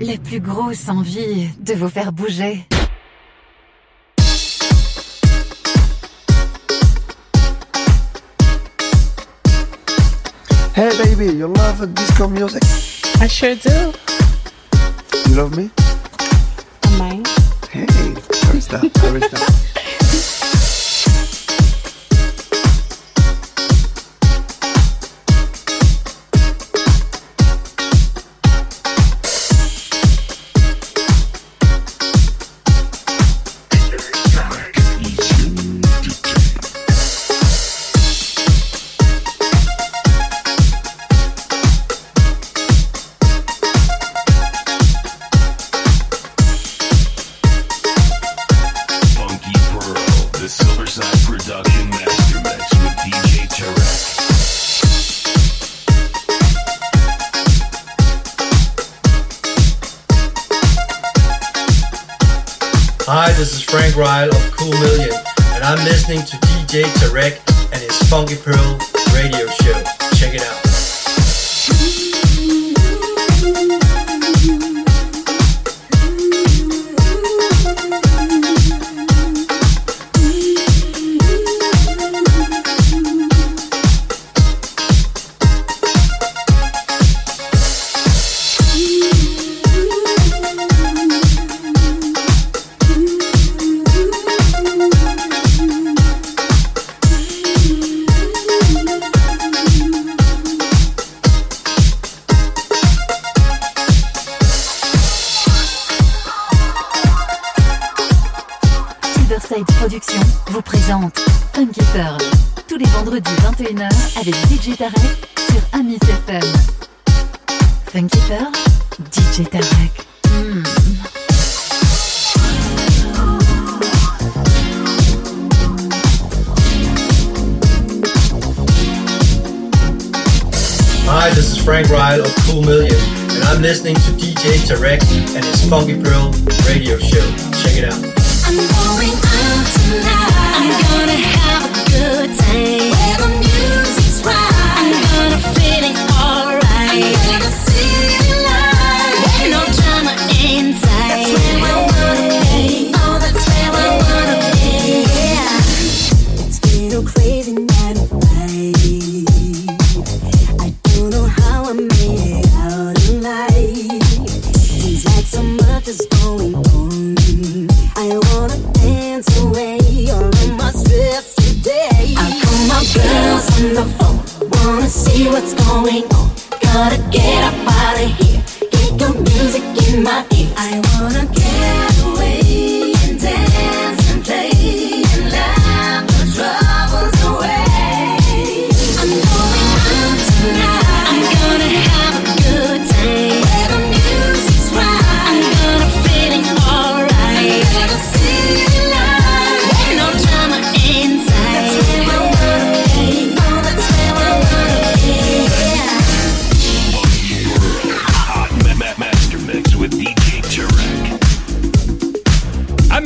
la plus grosse envie de vous faire bouger. Hey baby, you love disco music? I sure do. You love me? I. Hey, barista, barista.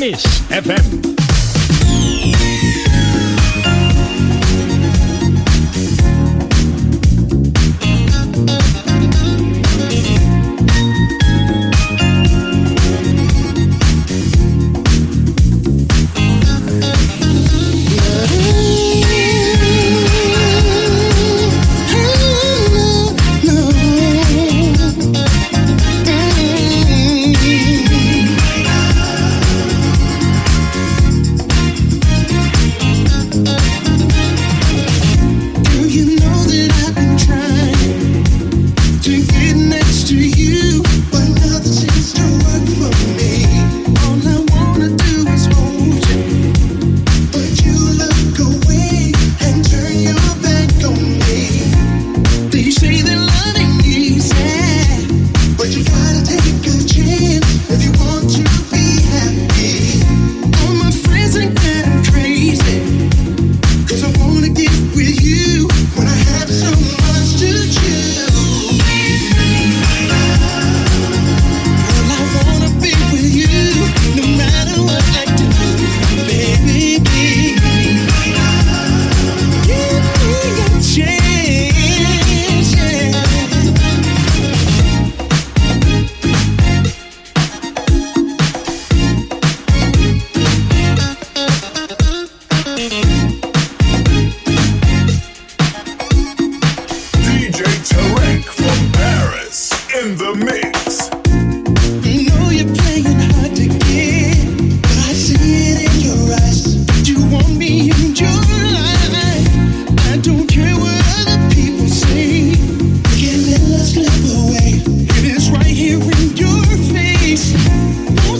Mix FM.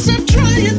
I'm trying.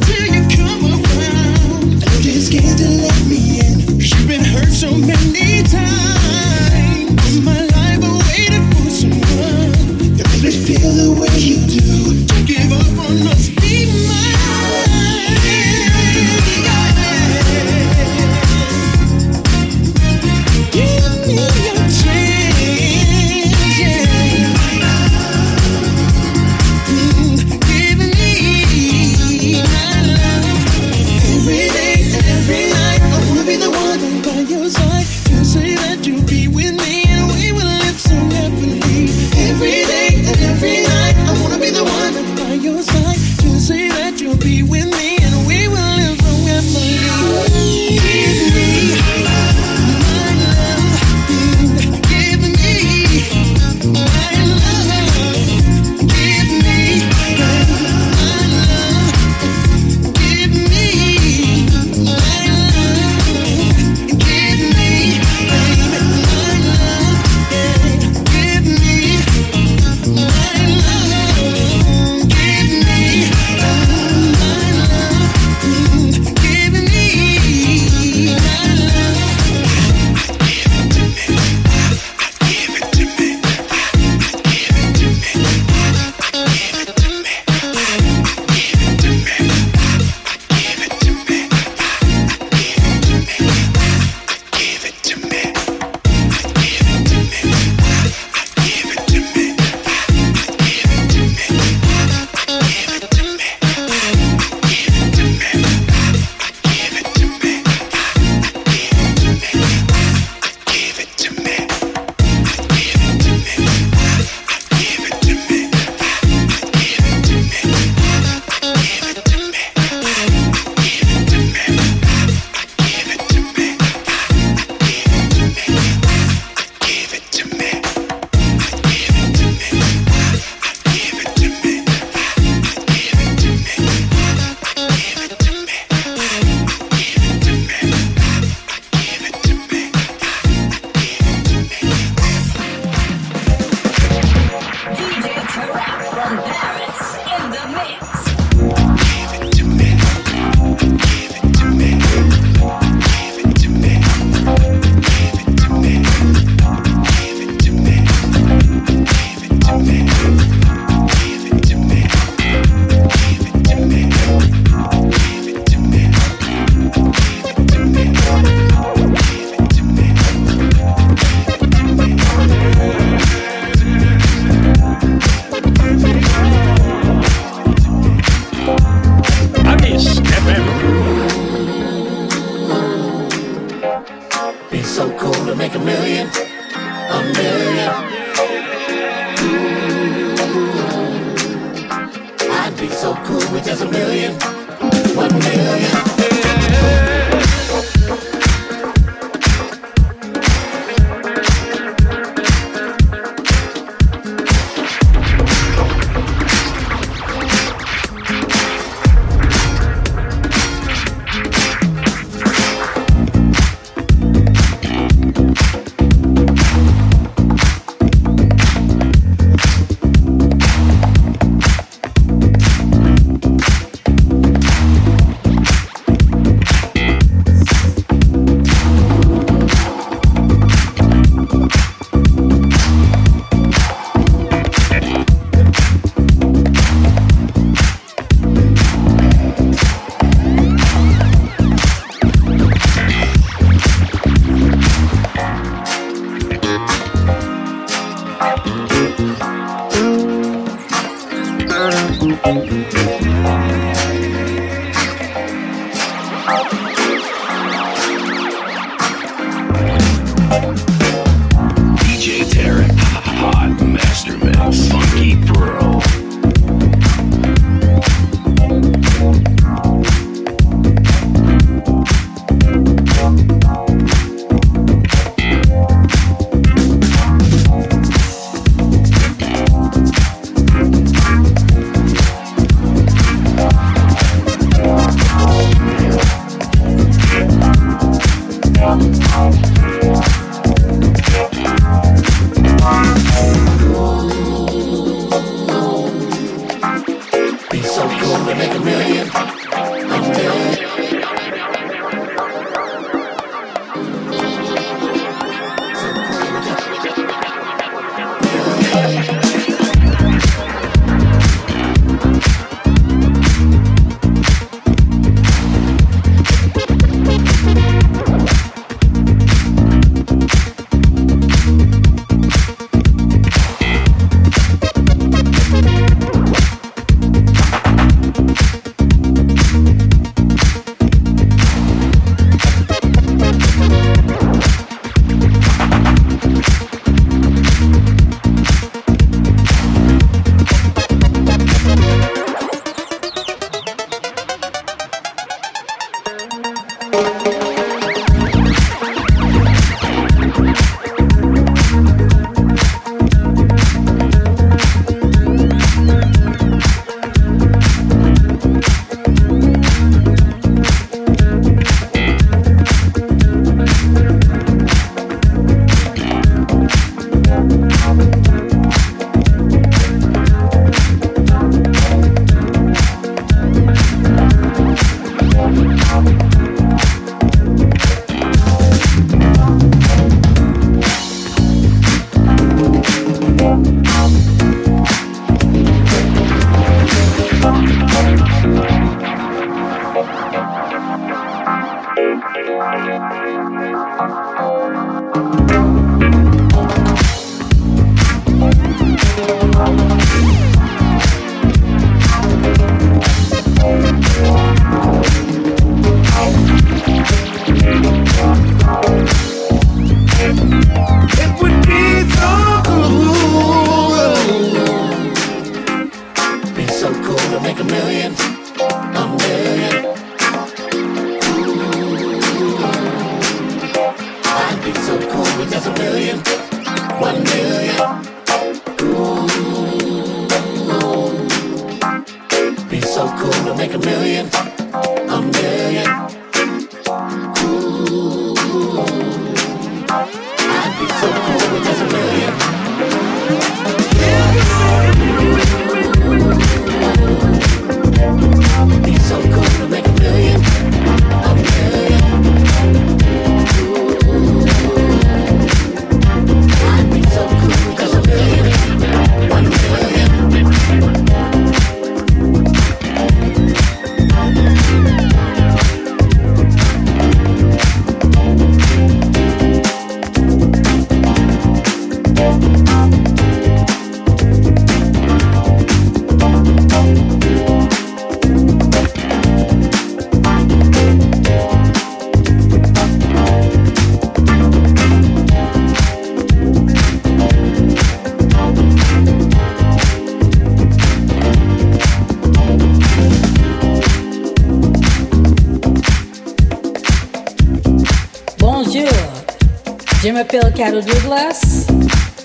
Carol Douglas.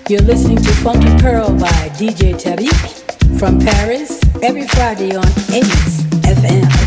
You're listening to Funky Pearl by DJ Tarek from Paris every Friday on Ace FM.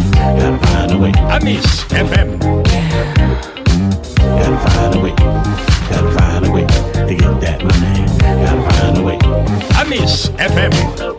Gotta find a way. Amish FM. Gotta find a way. Gotta find a way to get that money. Gotta find a way. Amish FM.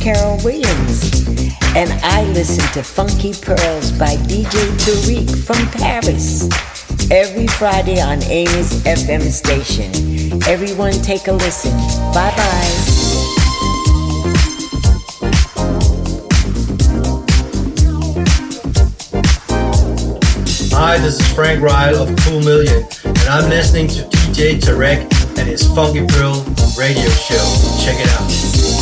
Carol Williams, and I listen to Funky Pearls by DJ Tarek from Paris every Friday on Amy's FM station. Everyone take a listen. Bye bye. Hi, this is Frank Ryle of Cool Million, and I'm listening to DJ Tarek and his Funky Pearl radio show. Check it out.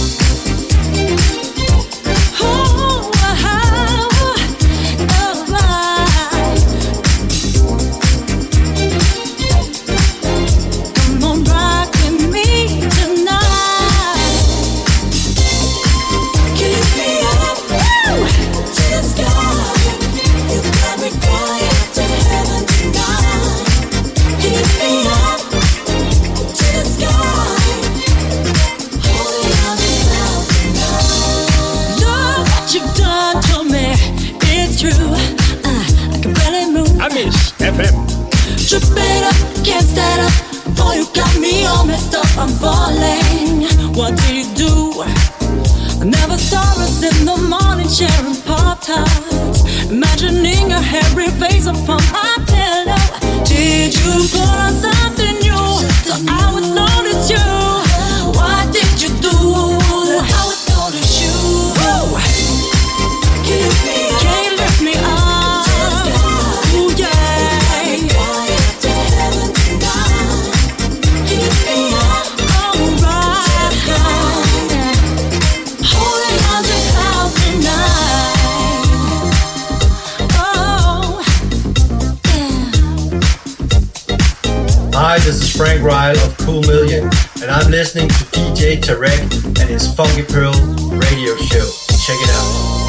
Ryle of Cool Million, and I'm listening to DJ Tarek and his Funky Pearl radio show. Check it out.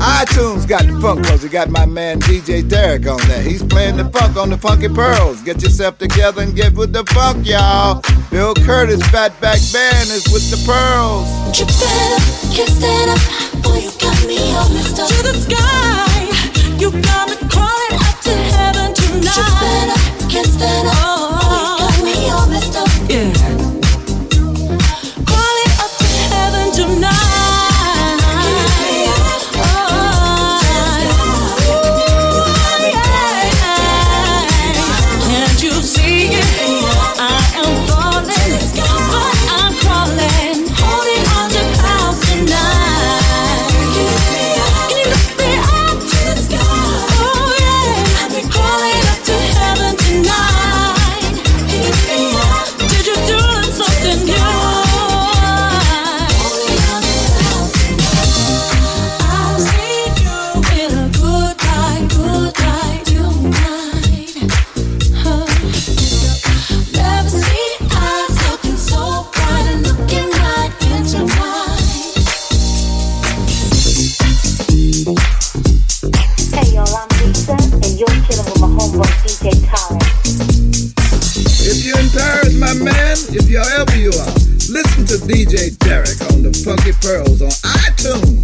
iTunes got the funk cause it got my man DJ Tarek on there. He's playing the funk on the Funky Pearls. Get yourself together and get with the funk, y'all. Bill Curtis Fatback Band is with the Pearls. Trippin', can't stand up, boy, you got me all messed up. To the sky, you got me crawling up to heaven tonight. Trippin', can't stand up. Oh. Funky Pearls on iTunes.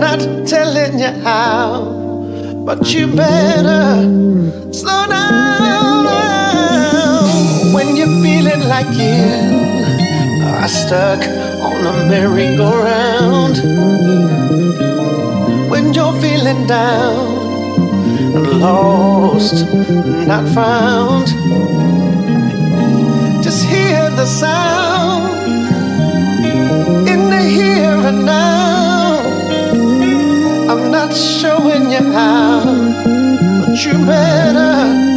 I'm not telling you how, but you better slow down when you're feeling like you are stuck on a merry-go-round. When you're feeling down and lost, not found, just hear the sound in the here and now. Showing you how, but you better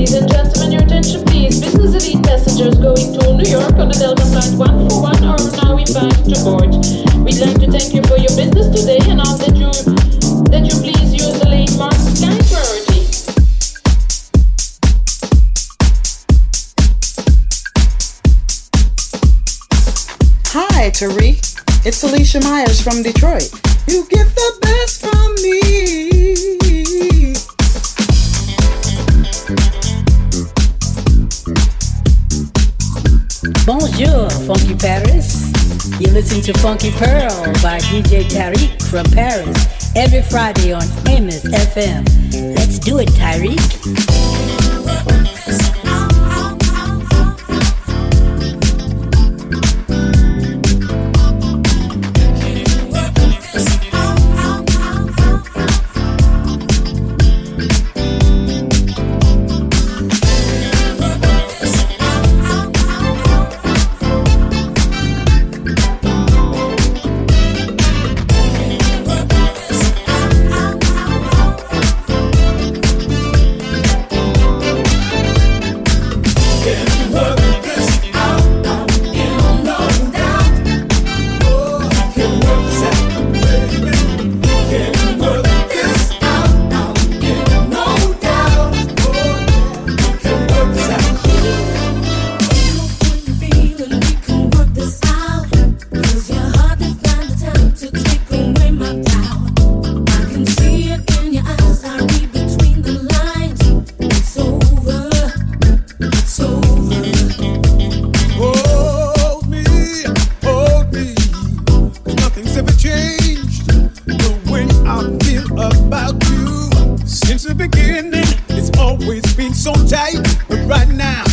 Ladies and gentlemen, your attention please. Business elite passengers going to New York on the Delta Flight 141 are now invited to board. We'd like to thank you for your business today and ask that you that you please use the lane marked Sky Priority. Hi, Tarek. It's Alicia Myers from Detroit. You get the best from me. Bonjour, Funky Paris. You're listening to Funky Pearl by DJ Tarek from Paris every Friday on Amos FM. Let's do it, Tarek. tight right now.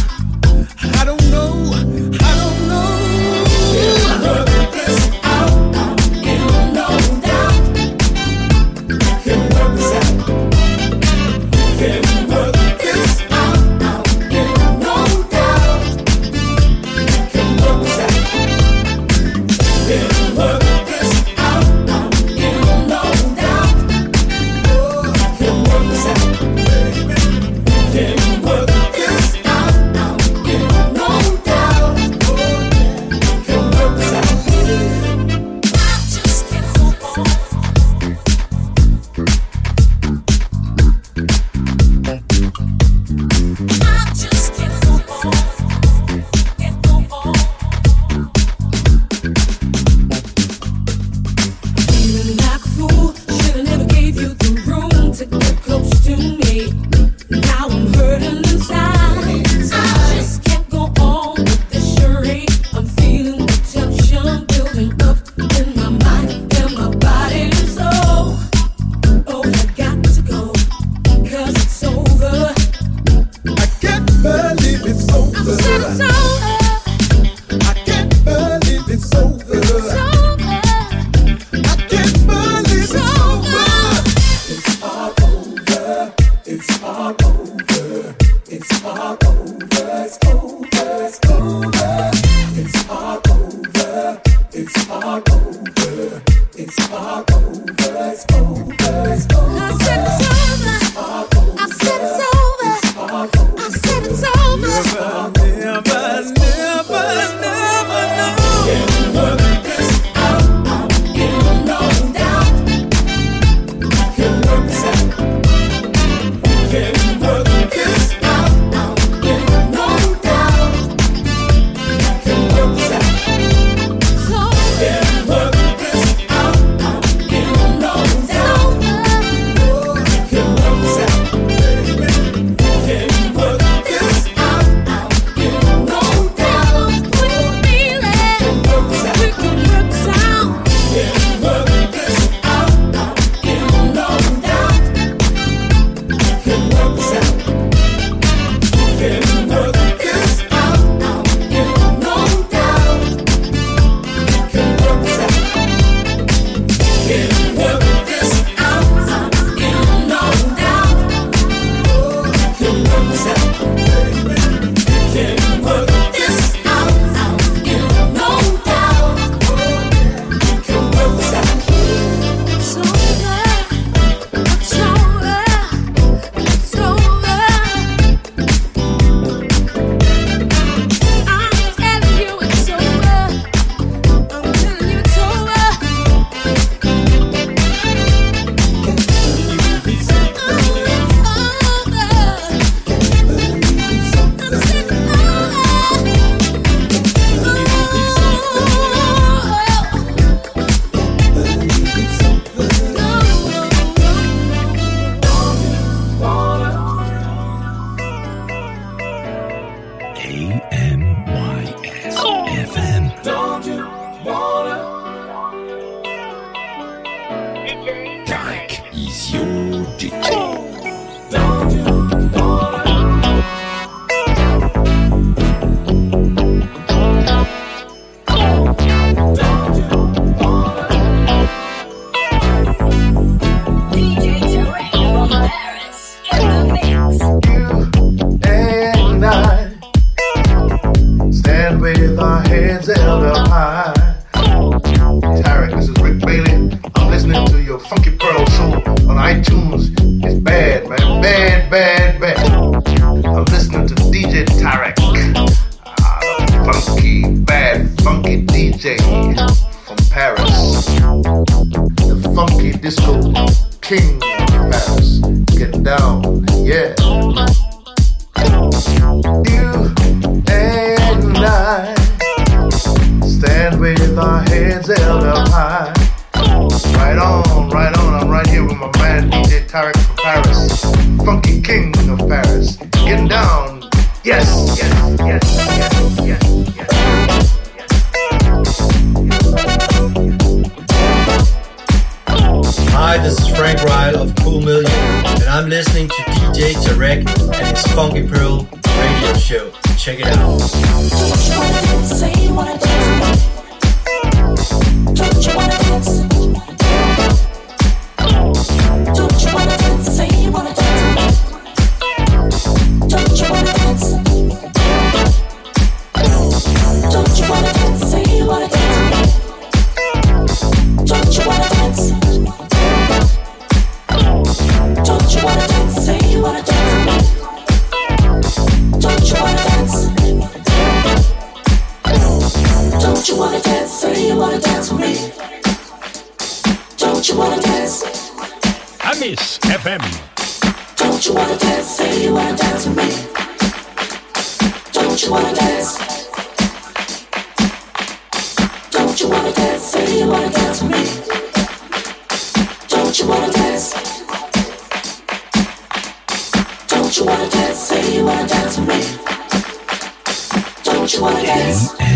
Don't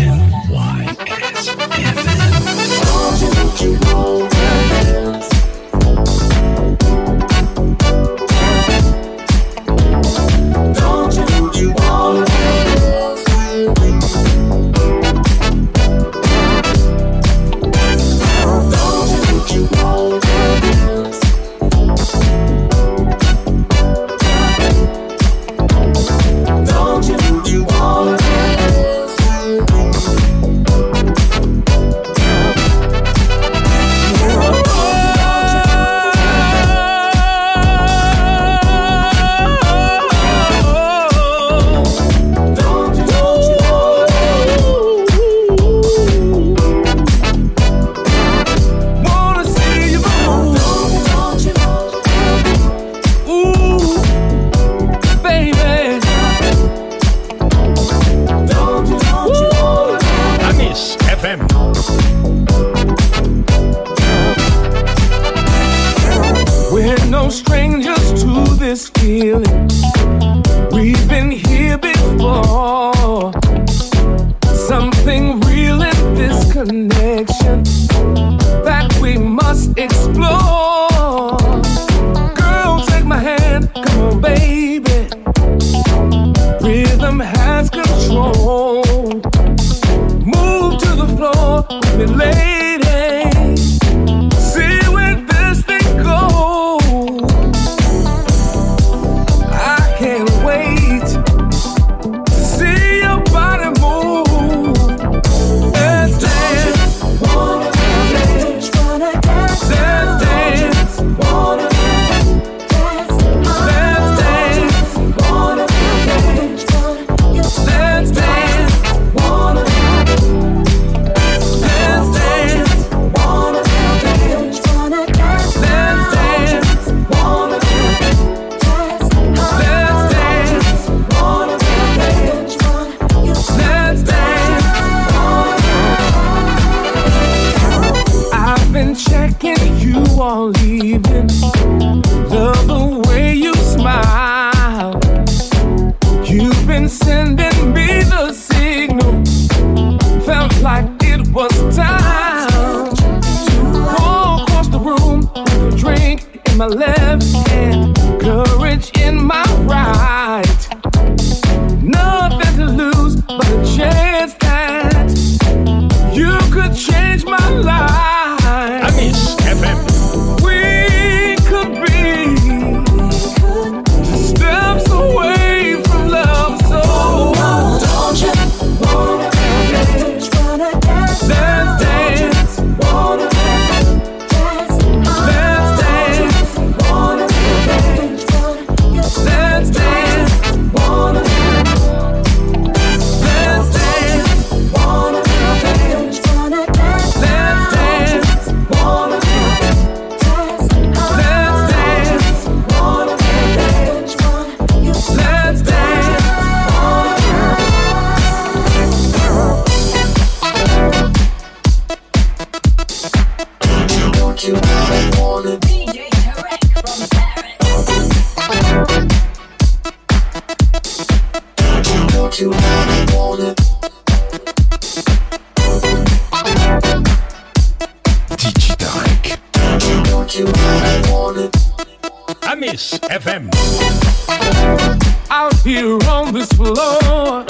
you on this floor.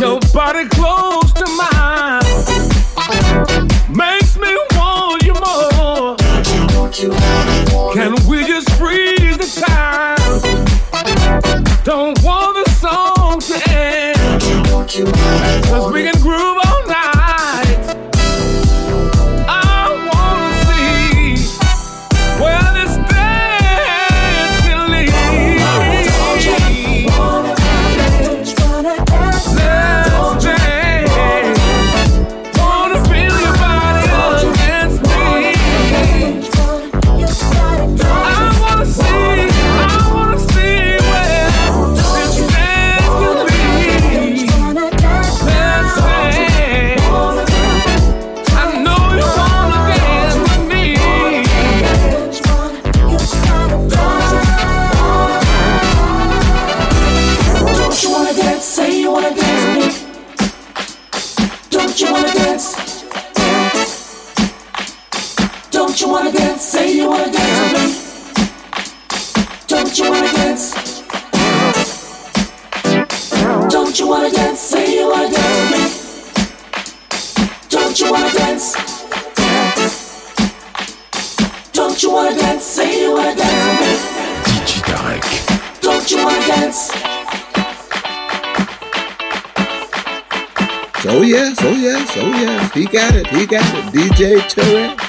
Your body close to mine makes me want you more. Can we just freeze the time? Don't want the song to end. Cause we can groove. yes, oh yes, oh yes. He got it, he got it. DJ Tarek.